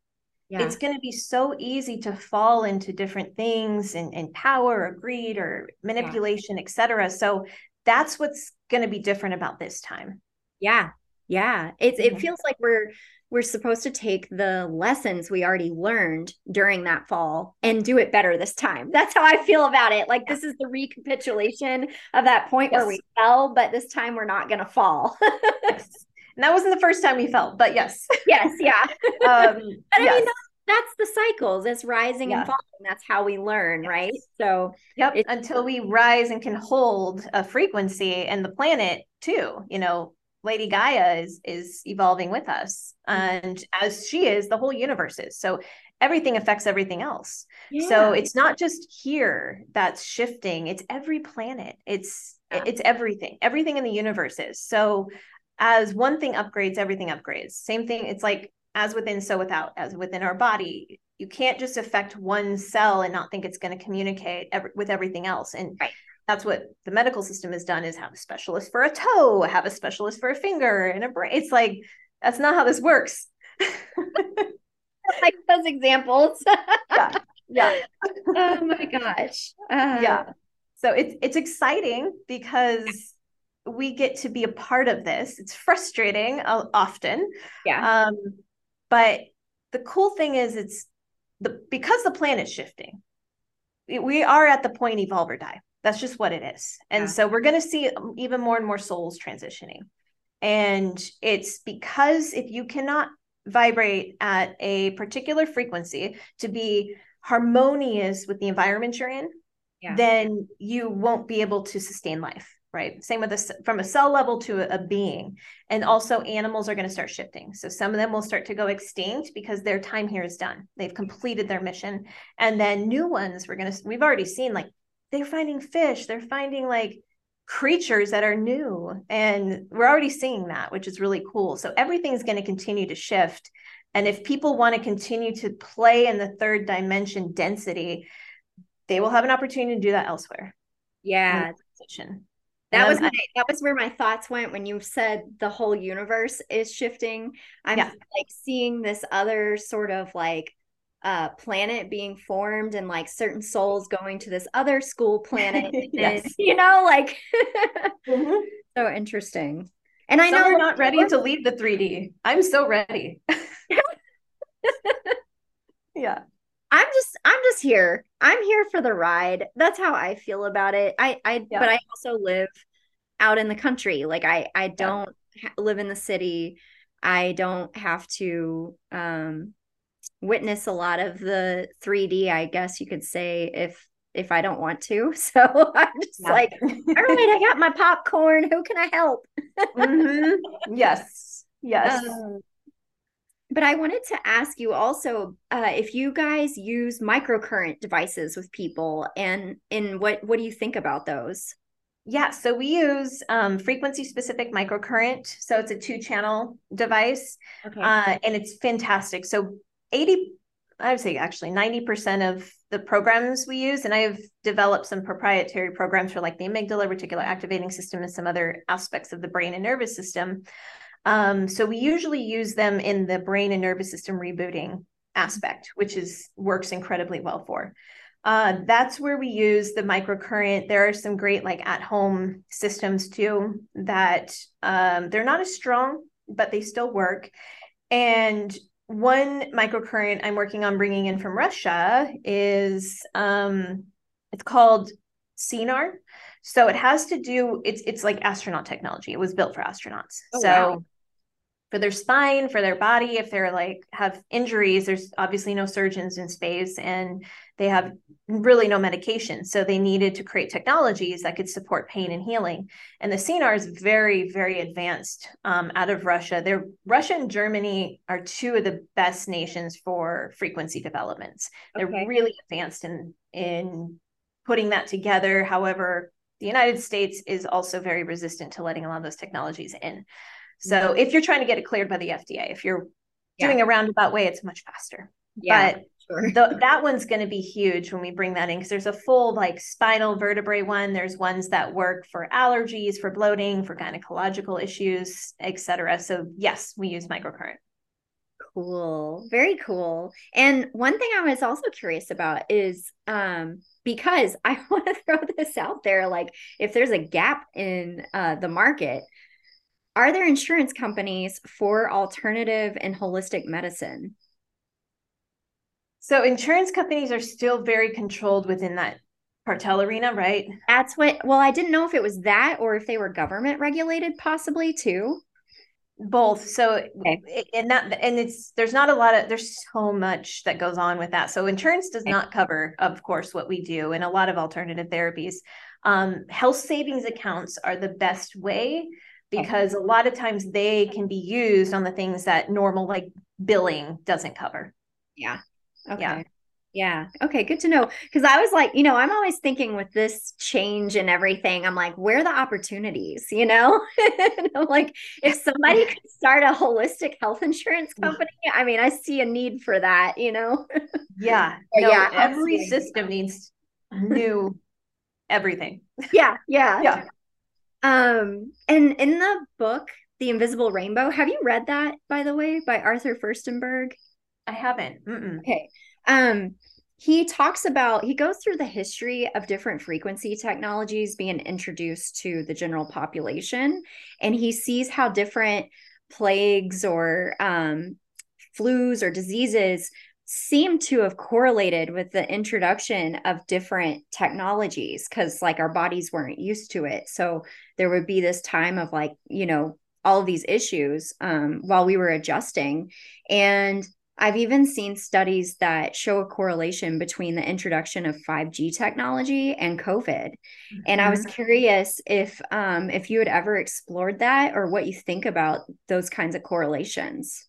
yeah. it's going to be so easy to fall into different things and, and power or greed or manipulation yeah. etc so that's what's going to be different about this time yeah yeah it, mm-hmm. it feels like we're we're supposed to take the lessons we already learned during that fall and do it better this time. *laughs* That's how I feel about it. Like this is the recapitulation of that point yes. where we fell, but this time we're not going to fall. *laughs* yes. And that wasn't the first time we fell, but yes. Yes, yeah. *laughs* um, but I mean, that's the cycles. It's rising yeah. and falling. That's how we learn, yes. right? So, yep. Until we rise and can hold a frequency and the planet too, you know, Lady Gaia is is evolving with us, and as she is, the whole universe is. So everything affects everything else. Yeah. So it's not just here that's shifting; it's every planet. It's yeah. it's everything. Everything in the universe is. So as one thing upgrades, everything upgrades. Same thing. It's like as within, so without. As within our body, you can't just affect one cell and not think it's going to communicate every, with everything else. And right that's what the medical system has done is have a specialist for a toe have a specialist for a finger and a brain. It's like that's not how this works. *laughs* Like those examples. *laughs* Yeah yeah. *laughs* Oh my gosh. Uh, yeah. So it's it's exciting because we get to be a part of this. It's frustrating uh, often. Yeah. Um but the cool thing is it's the because the planet's shifting we are at the point evolve or die that's just what it is. And yeah. so we're going to see um, even more and more souls transitioning. And it's because if you cannot vibrate at a particular frequency to be harmonious with the environment you're in, yeah. then you won't be able to sustain life. Right. Same with this from a cell level to a, a being. And also, animals are going to start shifting. So, some of them will start to go extinct because their time here is done. They've completed their mission. And then new ones, we're going to, we've already seen like they're finding fish they're finding like creatures that are new and we're already seeing that which is really cool so everything's going to continue to shift and if people want to continue to play in the third dimension density they will have an opportunity to do that elsewhere. Yeah. That was my, that was where my thoughts went when you said the whole universe is shifting. I'm yeah. like seeing this other sort of like uh planet being formed and like certain souls going to this other school planet. *laughs* yes. And, *laughs* you know, like *laughs* mm-hmm. so interesting. And I know we're not ready to leave the 3D. I'm so ready. yeah. I'm just I'm just here. I'm here for the ride. That's how I feel about it. I I yeah. but I also live out in the country. Like I I don't yeah. ha- live in the city. I don't have to um witness a lot of the 3D, I guess you could say if if I don't want to. *laughs* So I'm just yeah. like, all right, I got my popcorn. Who can I help? mm-hmm. Yes. Yes. Um, but I wanted to ask you also uh, if you guys use microcurrent devices with people, and and what what do you think about those? Yeah, so we use um, frequency specific microcurrent. So it's a two channel device, okay. uh, and it's fantastic. So eighty, I would say actually ninety percent of the programs we use, and I've developed some proprietary programs for like the amygdala reticular activating system and some other aspects of the brain and nervous system. Um, so we usually use them in the brain and nervous system rebooting aspect, which is works incredibly well for. Uh, that's where we use the microcurrent. There are some great like at home systems too that um, they're not as strong, but they still work. And one microcurrent I'm working on bringing in from Russia is um, it's called SCENAR. So it has to do it's it's like astronaut technology. It was built for astronauts. Oh, so wow for their spine, for their body. If they're like have injuries, there's obviously no surgeons in space and they have really no medication. So they needed to create technologies that could support pain and healing. And the SCENAR is very, very advanced um, out of Russia. They're Russia and Germany are two of the best nations for frequency developments. They're okay. really advanced in in putting that together. However, the United States is also very resistant to letting a lot of those technologies in. So if you're trying to get it cleared by the FDA, if you're yeah. doing a roundabout way, it's much faster. Yeah, but sure. the, that one's going to be huge when we bring that in because there's a full like spinal vertebrae one. There's ones that work for allergies, for bloating, for gynecological issues, etc. So yes, we use microcurrent. Cool. Very cool. And one thing I was also curious about is um because I *laughs* want to throw this out there like if there's a gap in uh the market are there insurance companies for alternative and holistic medicine? So insurance companies are still very controlled within that cartel arena, right? That's what well, I didn't know if it was that or if they were government regulated possibly too. Both. So okay. and that and it's there's not a lot of there's so much that goes on with that. So insurance does okay. not cover, of course, what we do and a lot of alternative therapies. Um, health savings accounts are the best way because a lot of times they can be used on the things that normal like billing doesn't cover. Yeah. Okay. Yeah. Yeah. Okay. Good to know. Because I was like, you know, I'm always thinking with this change and everything, I'm like, where are the opportunities? You know, *laughs* I'm like, if somebody *laughs* could start a holistic health insurance company, I mean, I see a need for that, you know? yeah. *laughs* No, yeah. Every system needs new everything. Yeah. Yeah. Yeah. Um, and in the book, The Invisible Rainbow, have you read that, by the way, by Arthur Firstenberg? I haven't. Mm-mm. Okay. Um, he talks about he goes through the history of different frequency technologies being introduced to the general population and he sees how different plagues or um, flus or diseases seem to have correlated with the introduction of different technologies because like our bodies weren't used to it so there would be this time of like you know all of these issues um, while we were adjusting and i've even seen studies that show a correlation between the introduction of 5g technology and covid mm-hmm. and i was mm-hmm. curious if um, if you had ever explored that or what you think about those kinds of correlations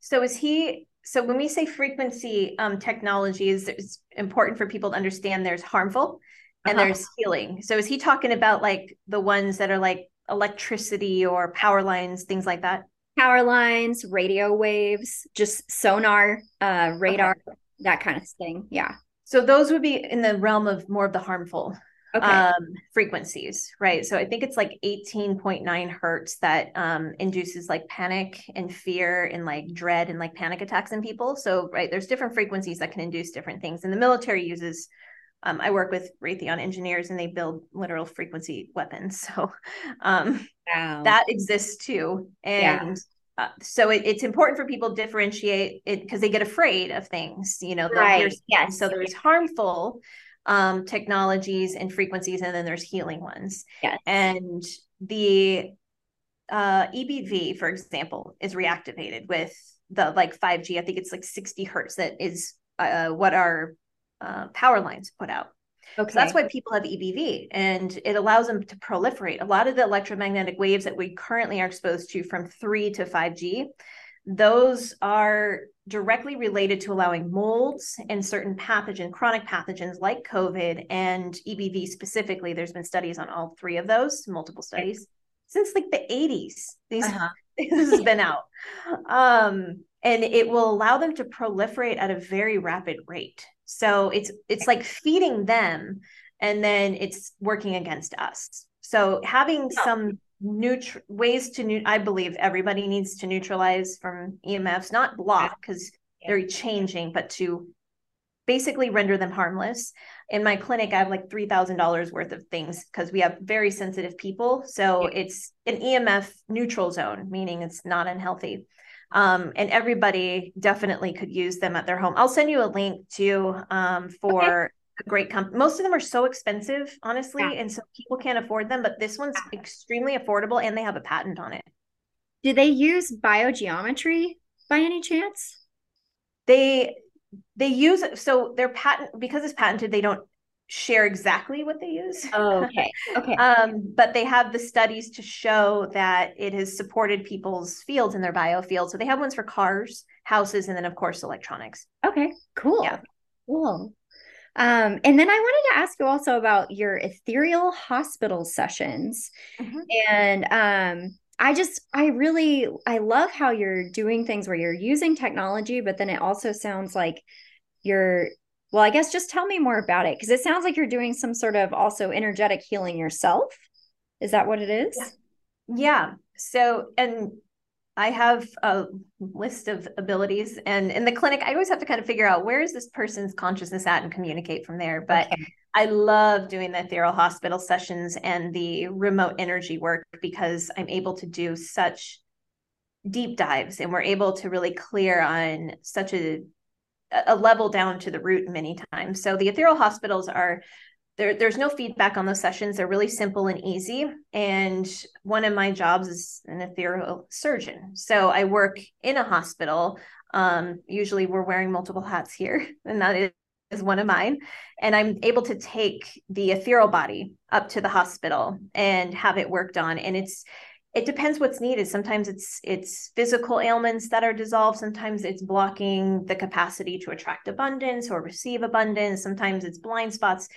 so is he so when we say frequency um, technologies, it's important for people to understand there's harmful and uh-huh. there's healing. So is he talking about like the ones that are like electricity or power lines, things like that? Power lines, radio waves, just sonar, uh, radar, okay. that kind of thing. Yeah. So those would be in the realm of more of the harmful okay. um, frequencies, right? So I think it's like 18.9 hertz that um, induces like panic and fear and like dread and like panic attacks in people. So, right, there's different frequencies that can induce different things. And the military uses, um, I work with Raytheon engineers and they build literal frequency weapons. *laughs* So um, wow. that exists too. And yeah. uh, so it, it's important for people to differentiate it because they get afraid of things, you know, right. Yes. So there's harmful um, technologies and frequencies, and then there's healing ones. Yeah. And the uh, EBV, for example, is reactivated with the like 5G. I think it's like 60 hertz that is uh, what our uh, power lines put out. Okay. So that's why people have EBV and it allows them to proliferate. A lot of the electromagnetic waves that we currently are exposed to from 3 to 5G, those are directly related to allowing molds and certain pathogen, chronic pathogens like COVID and EBV specifically. There's been studies on all three of those, multiple studies since like the 80s. These uh-huh. *laughs* this has been out. Um, and it will allow them to proliferate at a very rapid rate. So it's it's like feeding them and then it's working against us. So having some neutral ways to new i believe everybody needs to neutralize from emfs not block because yeah. they're changing but to basically render them harmless. In my clinic i have like $3000 worth of things because we have very sensitive people so yeah. it's an emf neutral zone meaning it's not unhealthy. Um, and everybody definitely could use them at their home. I'll send you a link to um, for a great company. Most of them are so expensive, honestly, yeah. and so people can't afford them. But this one's extremely affordable, and they have a patent on it. Do they use biogeometry by any chance? They they use so their patent because it's patented. They don't share exactly what they use. Oh, okay. Okay. *laughs* um, but they have the studies to show that it has supported people's fields in their biofield. So they have ones for cars, houses, and then of course electronics. Okay. Cool. Yeah. Cool. Um, and then I wanted to ask you also about your ethereal hospital sessions. Mm-hmm. And um, I just, I really, I love how you're doing things where you're using technology, but then it also sounds like you're, well, I guess just tell me more about it because it sounds like you're doing some sort of also energetic healing yourself. Is that what it is? Yeah. yeah. So, and I have a list of abilities, and in the clinic, I always have to kind of figure out where is this person's consciousness at and communicate from there. But okay. I love doing the ethereal hospital sessions and the remote energy work because I'm able to do such deep dives, and we're able to really clear on such a a level down to the root many times. So the ethereal hospitals are there, there's no feedback on those sessions. They're really simple and easy. And one of my jobs is an ethereal surgeon. So I work in a hospital. Um, usually we're wearing multiple hats here, *laughs* and that is, one of mine. And I'm able to take the ethereal body up to the hospital and have it worked on. And it's it depends what's needed sometimes it's it's physical ailments that are dissolved sometimes it's blocking the capacity to attract abundance or receive abundance sometimes it's blind spots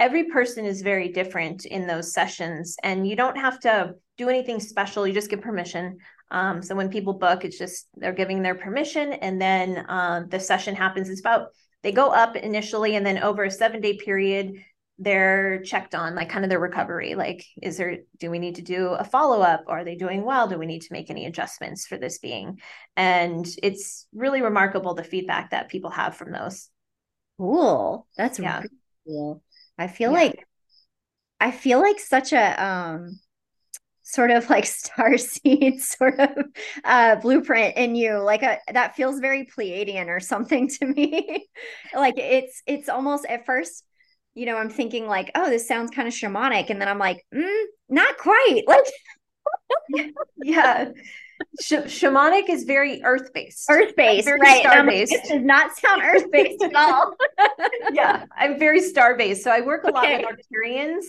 every person is very different in those sessions and you don't have to do anything special you just give permission. Um, so when people book it's just they're giving their permission and then uh, the session happens. It's about they go up initially and then over a seven day period they're checked on like kind of their recovery like is there do we need to do a follow-up? Are they doing well? Do we need to make any adjustments for this being? And it's really remarkable the feedback that people have from those. Cool. That's yeah. really cool I feel yeah. like I feel like such a um sort of like *laughs* star seed sort of uh blueprint in you like a that feels very pleiadian or something to me. *laughs* Like it's it's almost at first you know i'm thinking like oh this sounds kind of shamanic and then i'm like mm, not quite. *laughs* Like yeah Sh- shamanic is very earth based. Earth based, right? Star based. Like, does not sound earth based at all. *laughs* yeah, I'm very star based. So I work a okay. lot with Arcturians.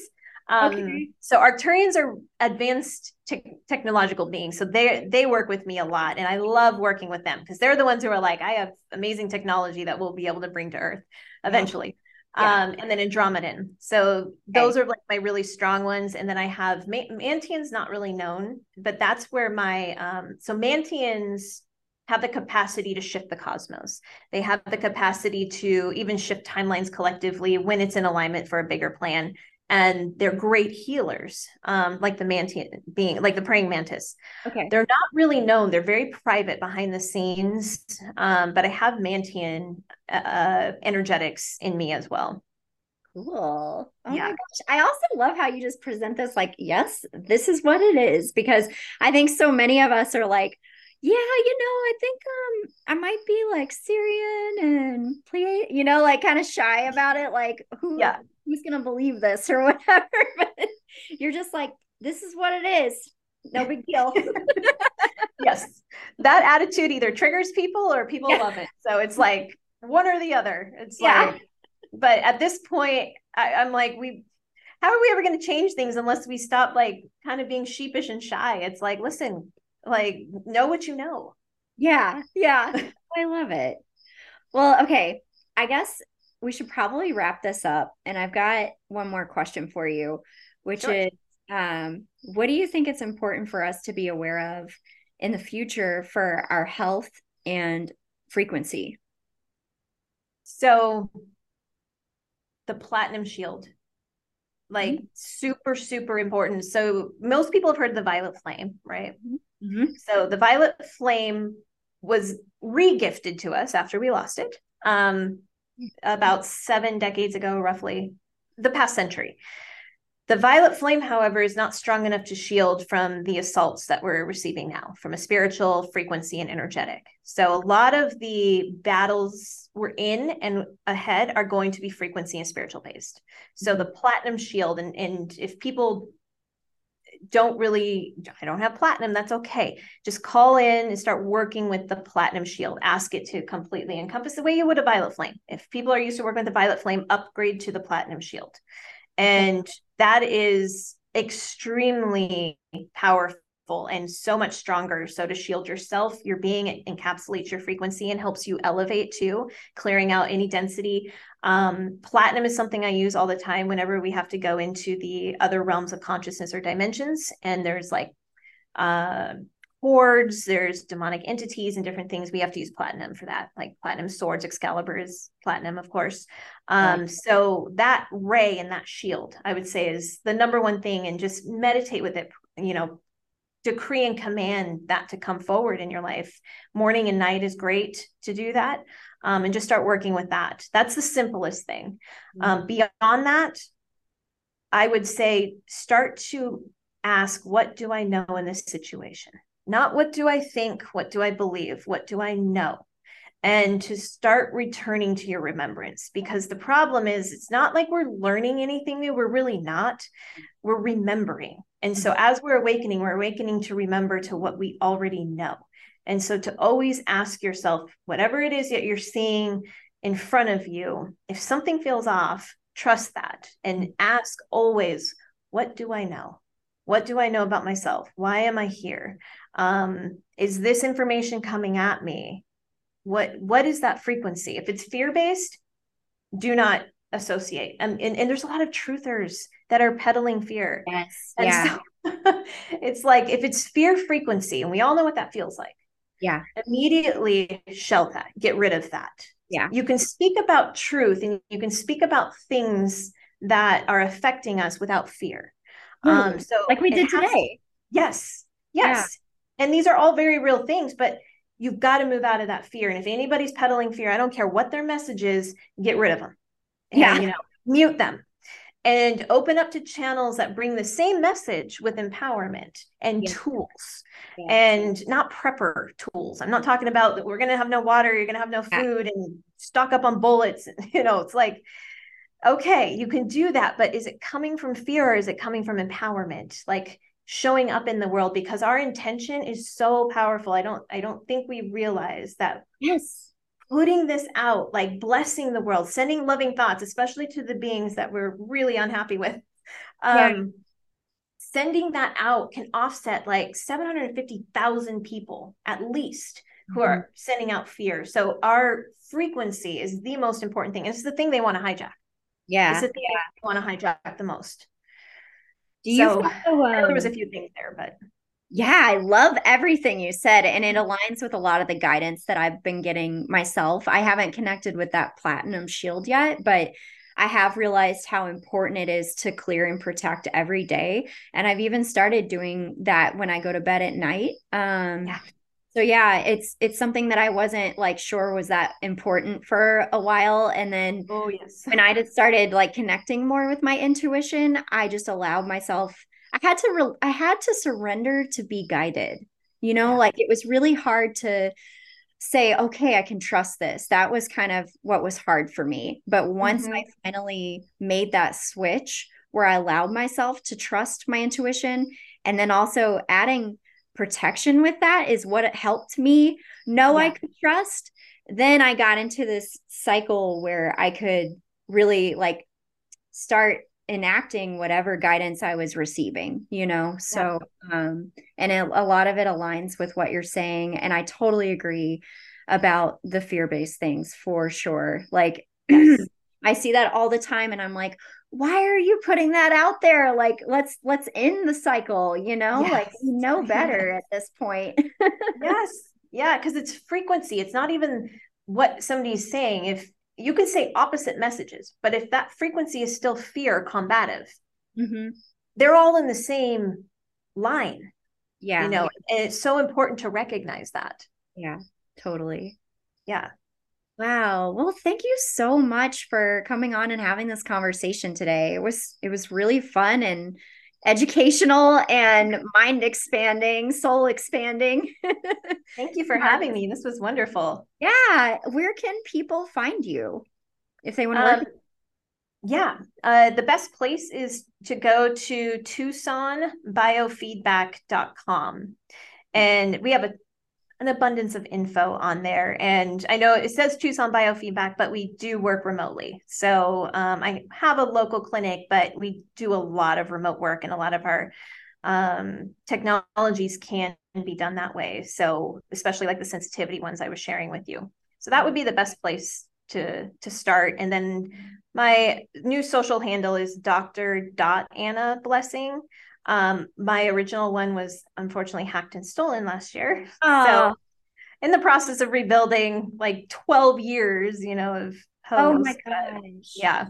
Um, okay. So Arcturians are advanced te- technological beings, so they they work with me a lot, and I love working with them because they're the ones who are like, I have amazing technology that we'll be able to bring to Earth eventually yeah. um, and then Andromedan. So those okay. are like my really strong ones. And then I have Ma- Mantian's not really known, but that's where my um, so Mantians have the capacity to shift the cosmos. They have the capacity to even shift timelines collectively when it's in alignment for a bigger plan. And they're great healers, um, like the mantis being like the praying mantis. Okay. They're not really known. They're very private behind the scenes. Um, but I have mantian uh, energetics in me as well. Cool. Oh yeah. my gosh. I also love how you just present this like, yes, this is what it is. Because I think so many of us are like, yeah, you know, I think um I might be like Sirian and play, you know, like kind of shy about it. Like who yeah. Who's gonna believe this or *laughs* whatever. but you're just like, this is what it is. No big deal. *laughs* yes. That attitude either triggers people or people yeah. love it. So it's like one or the other. It's yeah. like but at this point, I, I'm like, we how are we ever going to change things unless we stop like kind of being sheepish and shy? It's like, listen, like know what you know. Yeah. Yeah. *laughs* I love it. Well, okay. I guess we should probably wrap this up. And I've got one more question for you, which sure. is um, what do you think it's important for us to be aware of in the future for our health and frequency? So the platinum shield like mm-hmm. super super important so most people have heard the violet flame right mm-hmm. mm-hmm. so the violet flame was re-gifted to us after we lost it um about seven decades ago roughly the past century the violet flame, however, is not strong enough to shield from the assaults that we're receiving now from a spiritual frequency and energetic. So, a lot of the battles we're in and ahead are going to be frequency and spiritual based. So, the platinum shield, and, and if people don't really, I don't have platinum, that's okay. Just call in and start working with the platinum shield. Ask it to completely encompass the way you would a violet flame. If people are used to working with the violet flame, upgrade to the platinum shield. And that is extremely powerful and so much stronger. So to shield yourself, your being encapsulates your frequency and helps you elevate too, clearing out any density. Um, platinum is something I use all the time whenever we have to go into the other realms of consciousness or dimensions. And there's like uh, hordes, there's demonic entities and different things. We have to use platinum for that, like platinum swords, Excalibur is platinum, of course. Um, right. So that ray and that shield, I would say, is the number one thing, and just meditate with it. You know, decree and command that to come forward in your life. Morning and night is great to do that, um, and just start working with that. That's the simplest thing. Um, mm-hmm. Um, beyond that, I would say start to ask, what do I know in this situation? not what do I think, what do I believe, what do I know? And to start returning to your remembrance because the problem is it's not like we're learning anything new. We're really not. We're remembering. And so as we're awakening, we're awakening to remember to what we already know. And so to always ask yourself, whatever it is that you're seeing in front of you, if something feels off, trust that and ask always, what do I know? What do I know about myself? Why am I here? Um, is this information coming at me? What what is that frequency? If it's fear based, do not associate. Um, and, and there's a lot of truthers that are peddling fear. Yes. And yeah. So *laughs* it's like if it's fear frequency, and we all know what that feels like. Yeah. Immediately shelve that, get rid of that. Yeah. You can speak about truth and you can speak about things that are affecting us without fear. Um, so like we did today. Yes. Yes. And these are all very real things, but you've got to move out of that fear. And if anybody's peddling fear, I don't care what their message is, get rid of them. And, yeah. You know, mute them and open up to channels that bring the same message with empowerment and tools and not prepper tools. I'm not talking about that we're going to have no water, you're going to have no food yeah. and stock up on bullets. *laughs* You know, it's like, okay, you can do that, but is it coming from fear or is it coming from empowerment? Like, showing up in the world because our intention is so powerful i don't i don't think we realize that yes putting this out like blessing the world sending loving thoughts especially to the beings that we're really unhappy with um yeah. sending that out can offset like 750,000 people at least who mm-hmm. are sending out fear so our frequency is the most important thing it's the thing they want to hijack yeah it's the thing yeah. they want to hijack the most do you so, follow, um, there was a few things there, but Yeah, I love everything you said. And it aligns with a lot of the guidance that I've been getting myself. I haven't connected with that platinum shield yet, but I have realized how important it is to clear and protect every day. And I've even started doing that when I go to bed at night. Um, yeah. So yeah, it's it's something that I wasn't like sure was that important for a while, and then oh yes, when I just started like connecting more with my intuition, I just allowed myself I had to re- I had to surrender to be guided. You know, yeah. like it was really hard to say, okay, I can trust this. That was kind of what was hard for me. But once mm-hmm. I finally made that switch where I allowed myself to trust my intuition and then also adding protection with that is what it helped me know yeah. I could trust. Then I got into this cycle where I could really like start enacting whatever guidance I was receiving, you know? So, yeah. um, and it, a lot of it aligns with what you're saying. And I totally agree about the fear based things for sure. Like, yes. *clears throat* I see that all the time and I'm like, why are you putting that out there? Like, let's, let's end the cycle, you know? Yes. Like, you know better at this point. *laughs* yes. Yeah. Cause it's frequency. It's not even what somebody's saying. If, you can say opposite messages, but if that frequency is still fear combative, mm-hmm. they're all in the same line. Yeah. You know, and it's so important to recognize that. Yeah, totally. Yeah. Wow. Well, thank you so much for coming on and having this conversation today. It was it was really fun and educational and *laughs* mind expanding, soul expanding. *laughs* Thank you for having me. This was wonderful. Yeah. Where can people find you if they want to um, Yeah. Uh, the best place is to go to TucsonBiofeedback.com. And we have a an abundance of info on there. And I know it says Tucson Biofeedback, but we do work remotely. So um, I have a local clinic, but we do a lot of remote work and a lot of our um, technologies can be done that way. So especially like the sensitivity ones I was sharing with you. So that would be the best place to to start. And then my new social handle is Dr. Dot Anna Blessing. Um, my original one was unfortunately hacked and stolen last year. So in the process of rebuilding like 12 years, you know, of Oh my gosh. Yeah.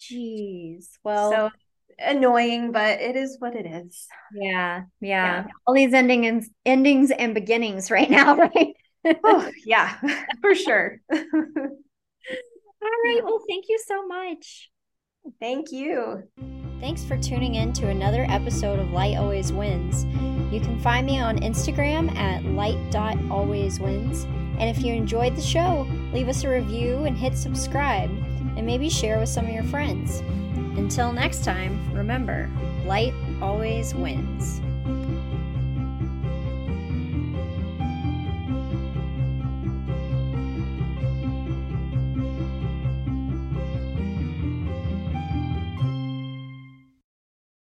Jeez. Well so annoying, but it is what it is. Yeah, yeah. yeah. All these ending and endings and beginnings right now, *laughs* right? oh, yeah, *laughs* for sure. *laughs* All right. Well, thank you so much. Thank you. Thanks for tuning in to another episode of Light Always Wins. You can find me on Instagram at light.alwayswins. And if you enjoyed the show, leave us a review and hit subscribe, and maybe share with some of your friends. Until next time, remember, light always wins.